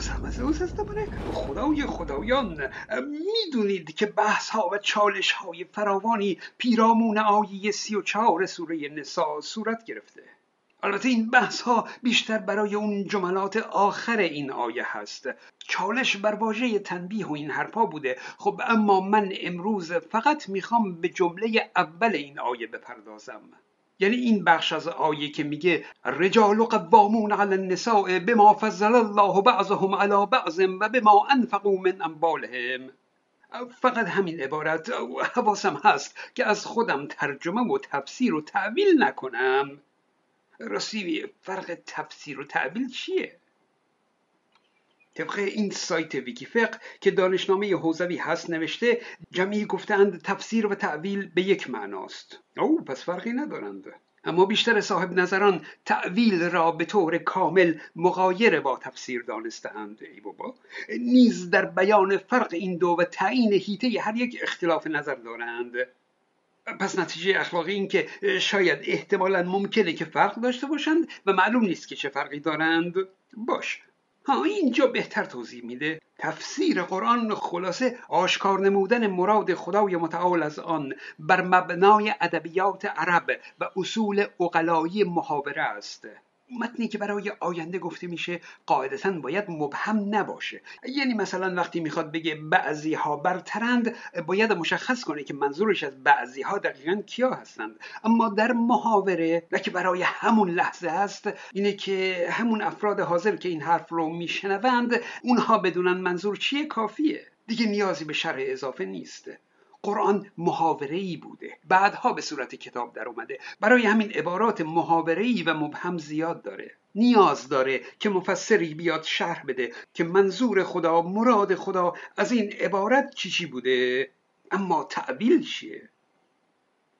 سلام از اوز از خدای خدایان می‌دونید که بحث ها و چالش های فراوانی پیرامون آیه سی و چهار سوره نسا صورت گرفته. البته این بحث ها بیشتر برای اون جملات آخر این آیه هست. چالش بر واژه تنبیه و این حرفا بوده. خب اما من امروز فقط می‌خوام به جمله اول این آیه بپردازم. یعنی این بخش از آیه که میگه رجال قوامون علی النساء بما فضل الله بعضهم علی بعض و بما انفقوا من اموالهم فقط همین عبارت حواسم هست که از خودم ترجمه و تفسیر و تعویل نکنم راستی فرق تفسیر و تعویل چیه؟ طبق این سایت ویکیفق که دانشنامه حوزوی هست نوشته جمعی گفتند تفسیر و تعویل به یک معناست. او پس فرقی ندارند. اما بیشتر صاحب نظران تعویل را به طور کامل مغایر با تفسیر دانستند ای بابا نیز در بیان فرق این دو و تعیین هیته هر یک اختلاف نظر دارند. پس نتیجه اخلاقی این که شاید احتمالا ممکنه که فرق داشته باشند و معلوم نیست که چه فرقی دارند. باش. ها اینجا بهتر توضیح میده. تفسیر قرآن خلاصه آشکار نمودن مراد خدای متعال از آن بر مبنای ادبیات عرب و اصول اقلایی محاوره است. متنی که برای آینده گفته میشه قاعدتا باید مبهم نباشه. یعنی مثلا وقتی می‌خواد بگه بعضی ها برترند باید مشخص کنه که منظورش از بعضی ها دقیقا کیا هستند. اما در محاوره نه که برای همون لحظه هست اینه که همون افراد حاضر که این حرف رو میشنوند اونها بدونن منظور چیه؟ کافیه. دیگه نیازی به شرح اضافه نیست. قرآن محاوره بوده. بعدها به صورت کتاب در اومده. برای همین عبارات محاوره و مبهم زیاد داره. نیاز داره که مفسری بیاد شرح بده که منظور خدا مراد خدا از این عبارت چی چی بوده. اما تعبیل چیه؟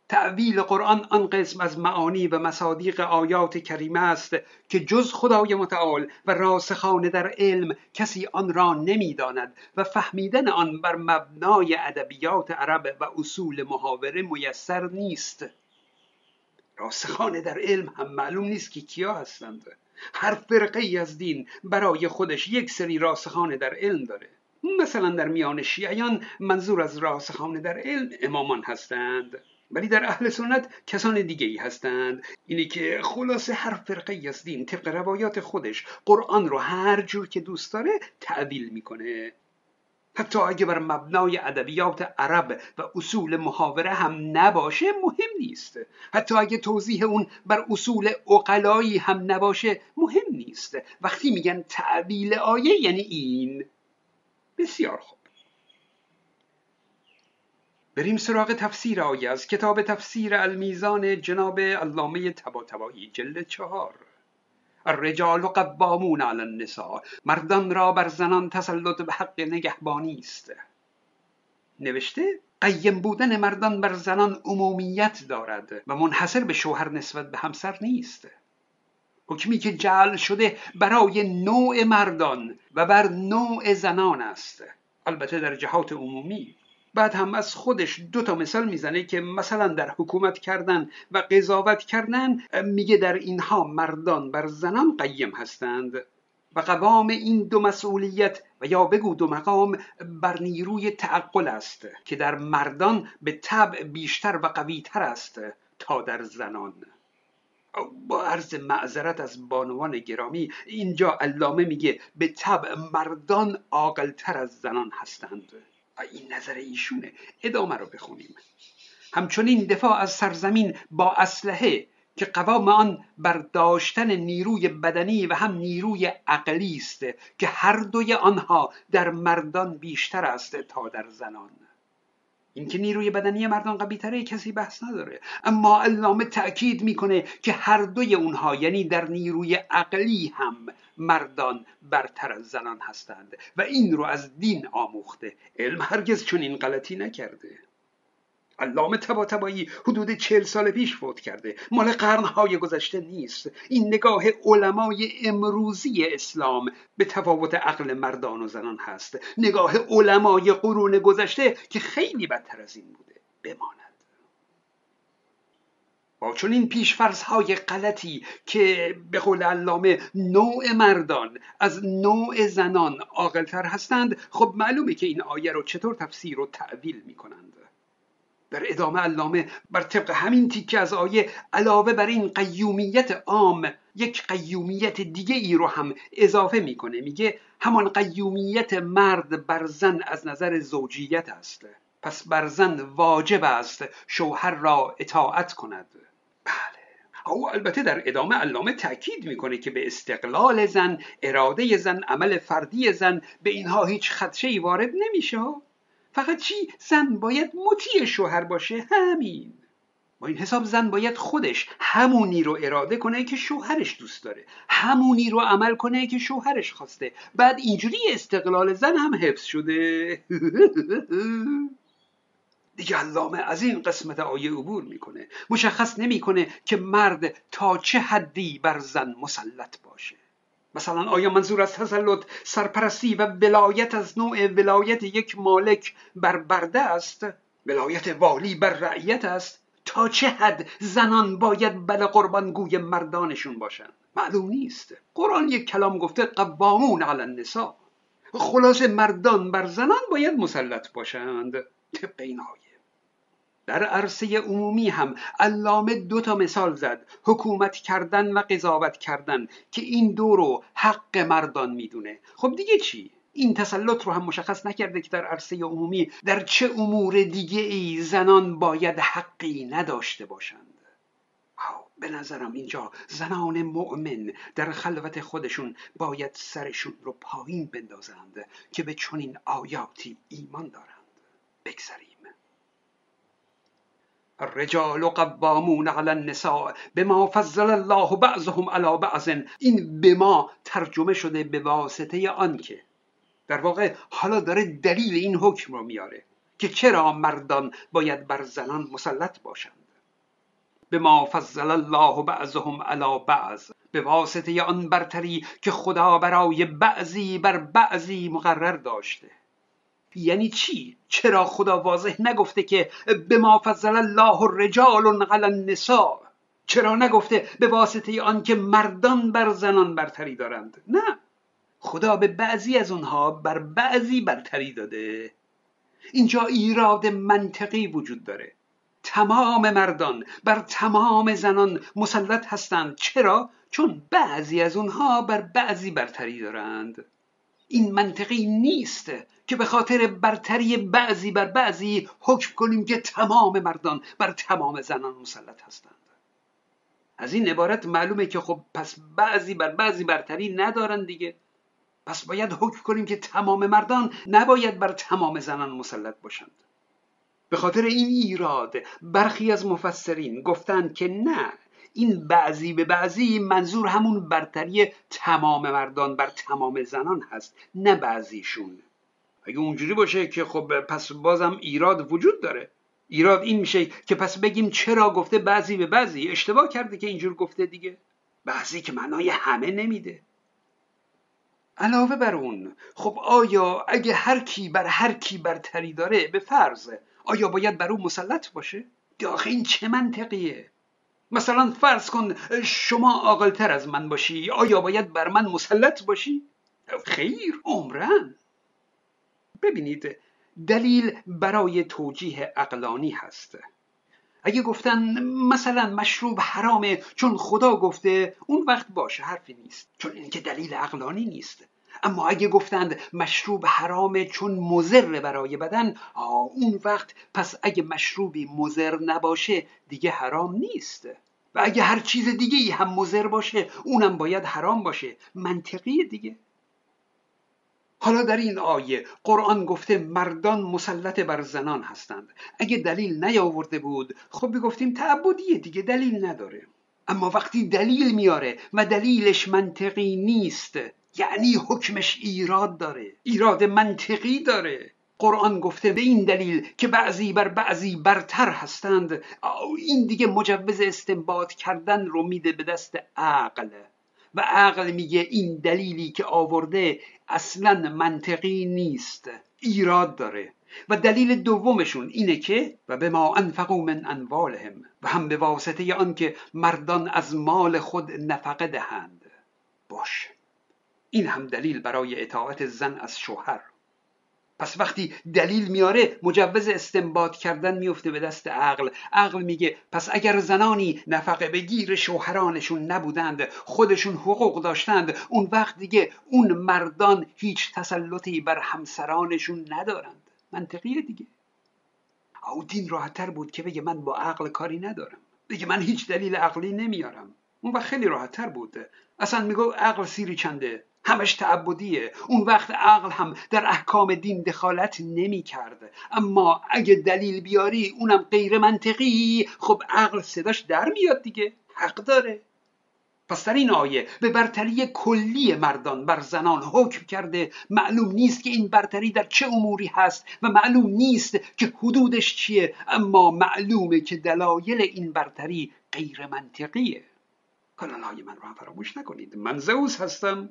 تعویل قرآن آن قسم از معانی و مصادیق آیات کریمه است که جز خدای متعال و راسخانه در علم کسی آن را نمی‌داند و فهمیدن آن بر مبنای ادبیات عرب و اصول محاوره میسر نیست. راسخانه در علم هم معلوم نیست که کیا هستند. هر فرقه ای از دین برای خودش یک سری راسخانه در علم داره. مثلا در میان شیعیان منظور از راسخانه در علم امامان هستند. ولی در اهل سنت کسان دیگه ای هستند. اینی که خلاصه هر فرقه از دین طبق روایات خودش قرآن رو هر جور که دوست داره تعویل می‌کنه. حتی اگه بر مبنای ادبیات عرب و اصول محاوره هم نباشه مهم نیست. حتی اگه توضیح اون بر اصول اقلایی هم نباشه مهم نیست. وقتی میگن تعویل آیه یعنی این. بسیار خوب. بریم سراغ تفسیر آیه از کتاب تفسیر المیزان جناب علامه تباتبایی جلد چهار. الرجال قوامون علی النساء مردان را بر زنان تسلط به حق نگهبانی است. نوشته قیم بودن مردان بر زنان عمومیت دارد و منحصر به شوهر نسبت به همسر نیست. حکمی که جعل شده برای نوع مردان و بر نوع زنان است. البته در جهات عمومی بعد هم از خودش دو تا مثال می‌زنه که مثلا در حکومت کردن و قضاوت کردن میگه در اینها مردان بر زنان قیم هستند. و قوام این دو مسئولیت و یا بگو دو مقام بر نیروی تعقل است که در مردان به طبع بیشتر و قویتر است تا در زنان. با عرض معذرت از بانوان گرامی اینجا علامه میگه به طبع مردان عاقلتر از زنان هستند. این نظر ایشونه. ادامه رو بخونیم. همچنین دفاع از سرزمین با اسلحه که قوام آن بر داشتن نیروی بدنی و هم نیروی عقلی است که هر دوی آنها در مردان بیشتر است تا در زنان. اینکه نیروی بدنی مردان قوی تره کسی بحث نداره. اما علامه تأکید می‌کنه که هر دوی اونها یعنی در نیروی عقلی هم مردان برتر از زنان هستند و این رو از دین آموخته. علم هرگز چون این غلطی نکرده. علامه تبایی حدود چهل سال پیش فوت کرده. مال قرنهای گذشته نیست. این نگاه علمای امروزی اسلام به تفاوت عقل مردان و زنان هست. نگاه علمای قرون گذشته که خیلی بدتر از این بوده بماند. با چون این پیشفرض های غلطی که به قول علامه نوع مردان از نوع زنان عاقلتر هستند خب معلومه که این آیه رو چطور تفسیر و تعویل می‌کنند. در ادامه علامه بر طبق همین تیکه از آیه علاوه بر این قیومیت عام یک قیومیت دیگه ای رو هم اضافه می‌کنه. میگه همان قیومیت مرد بر زن از نظر زوجیت است. پس بر زن واجب است شوهر را اطاعت کند. بله. او البته در ادامه علامه تاکید می‌کنه که به استقلال زن اراده زن عمل فردی زن به اینها هیچ خدشه وارد نمیشه. فقط چی؟ زن باید مطیع شوهر باشه. همین. با این حساب زن باید خودش همونی رو اراده کنه که شوهرش دوست داره. همونی رو عمل کنه که شوهرش خواسته. بعد اینجوری استقلال زن هم حفظ شده. دیگه علامه از این قسمت آیه عبور می‌کنه. مشخص نمی‌کنه که مرد تا چه حدی بر زن مسلط باشه. مثلا آیا منظور از تسلط سرپرستی و ولایت از نوع ولایت یک مالک بر برده است؟ ولایت والی بر رعیت است؟ تا چه حد زنان باید بل قربانگوی مردانشون باشند؟ معلوم نیست. قرآن یک کلام گفته قوامون علی النساء. خلاص مردان بر زنان باید مسلط باشند. طبق این آیه. در عرصه عمومی هم علامه دو تا مثال زد. حکومت کردن و قضاوت کردن که این دو رو حق مردان می‌دونه. خب دیگه چی؟ این تسلط رو هم مشخص نکرده که در عرصه عمومی در چه امور دیگه ای زنان باید حقی نداشته باشند. به نظرم اینجا زنان مؤمن در خلوت خودشون باید سرشون رو پایین بندازند که به چنین آیاتی ایمان دارند. بگذریم. الرجال قوامون علی النساء بما فضل الله بعضهم علی بعض. این بما ترجمه شده به واسطه آنکه در واقع حالا داره دلیل این حکم رو میاره که چرا مردان باید بر زنان مسلط باشند. به ما فضل الله بعضهم علی بعض. به واسطه آن برتری که خدا برای بعضی بر بعضی مقرر داشته. یعنی چی؟ چرا خدا واضح نگفته که به ما فضل الله الرجال علی النساء؟ چرا نگفته به واسطه آن که مردان بر زنان برتری دارند؟ نه. خدا به بعضی از اونها بر بعضی برتری داده. اینجا ایراد منطقی وجود داره. تمام مردان بر تمام زنان مسلط هستند. چرا؟ چون بعضی از اونها بر بعضی برتری دارند. این منطقی نیست که به خاطر برتری بعضی بر بعضی حکم کنیم که تمام مردان بر تمام زنان مسلط هستند. از این عبارت معلومه که خب پس بعضی بر بعضی برتری ندارن دیگه. پس باید حکم کنیم که تمام مردان نباید بر تمام زنان مسلط باشند. به خاطر این ایراد برخی از مفسرین گفتند که نه این بعضی به بعضی منظور همون برتری تمام مردان بر تمام زنان هست نه بعضیشون. اگه اونجوری باشه که خب پس بازم ایراد وجود داره. ایراد این میشه که پس بگیم چرا گفته بعضی به بعضی؟ اشتباه کرده که اینجور گفته دیگه. بعضی که معنای همه نمیده. علاوه بر اون خب آیا اگه هر کی بر هر کی برتری داره به فرض آیا باید بر اون مسلط باشه؟ آخه این چه منطقیه؟ مثلا فرض کن شما عاقلتر از من باشی آیا باید بر من مسلط باشی؟ خیر عمرن. ببینید دلیل برای توجیه اقلانی هست. اگه گفتن مثلا مشروب حرامه چون خدا گفته اون وقت باشه حرفی نیست. چون این که دلیل اقلانی نیست. اما اگه گفتند مشروب حرامه چون مزر برای بدن اون وقت پس اگه مشروبی مزر نباشه دیگه حرام نیست. و اگه هر چیز دیگه هم مزر باشه اونم باید حرام باشه. منطقی دیگه. حالا در این آیه قرآن گفته مردان مسلط بر زنان هستند. اگه دلیل نیاورده بود خب بگفتیم تعبدیه دیگه دلیل نداره. اما وقتی دلیل میاره و دلیلش منطقی نیست یعنی حکمش ایراد داره ایراد منطقی داره. قرآن گفته به این دلیل که بعضی بر بعضی برتر هستند. این دیگه مجوز استنباط کردن رو میده به دست عقل. و عقل میگه این دلیلی که آورده اصلا منطقی نیست ایراد داره. و دلیل دومشون اینه که و به ما انفقوا من انوالهم و هم به واسطه آنکه مردان از مال خود نفقه دهند. باش این هم دلیل برای اطاعت زن از شوهر. پس وقتی دلیل میاره مجوز استنباط کردن میفته به دست عقل. عقل میگه پس اگر زنانی نفقه بگیر شوهرانشون نبودند خودشون حقوق داشتند اون وقت دیگه اون مردان هیچ تسلطی بر همسرانشون ندارند. منطقیه دیگه. او دین راحتتر بود که بگه من با عقل کاری ندارم. بگه من هیچ دلیل عقلی نمیارم. اون وقت خیلی راحتتر بود. اصلا میگو عقل سیری چنده؟ همش تعبدیه. اون وقت عقل هم در احکام دین دخالت نمی کرد اما اگه دلیل بیاری اونم غیر منطقی. خب عقل صداش در میاد دیگه. حق داره. پس در این آیه به برتری کلی مردان بر زنان حکم کرده معلوم نیست که این برتری در چه اموری هست و معلوم نیست که حدودش چیه. اما معلومه که دلایل این برتری غیر منطقیه. کانال های من رو هم فراموش نکنید. من زوز هستم.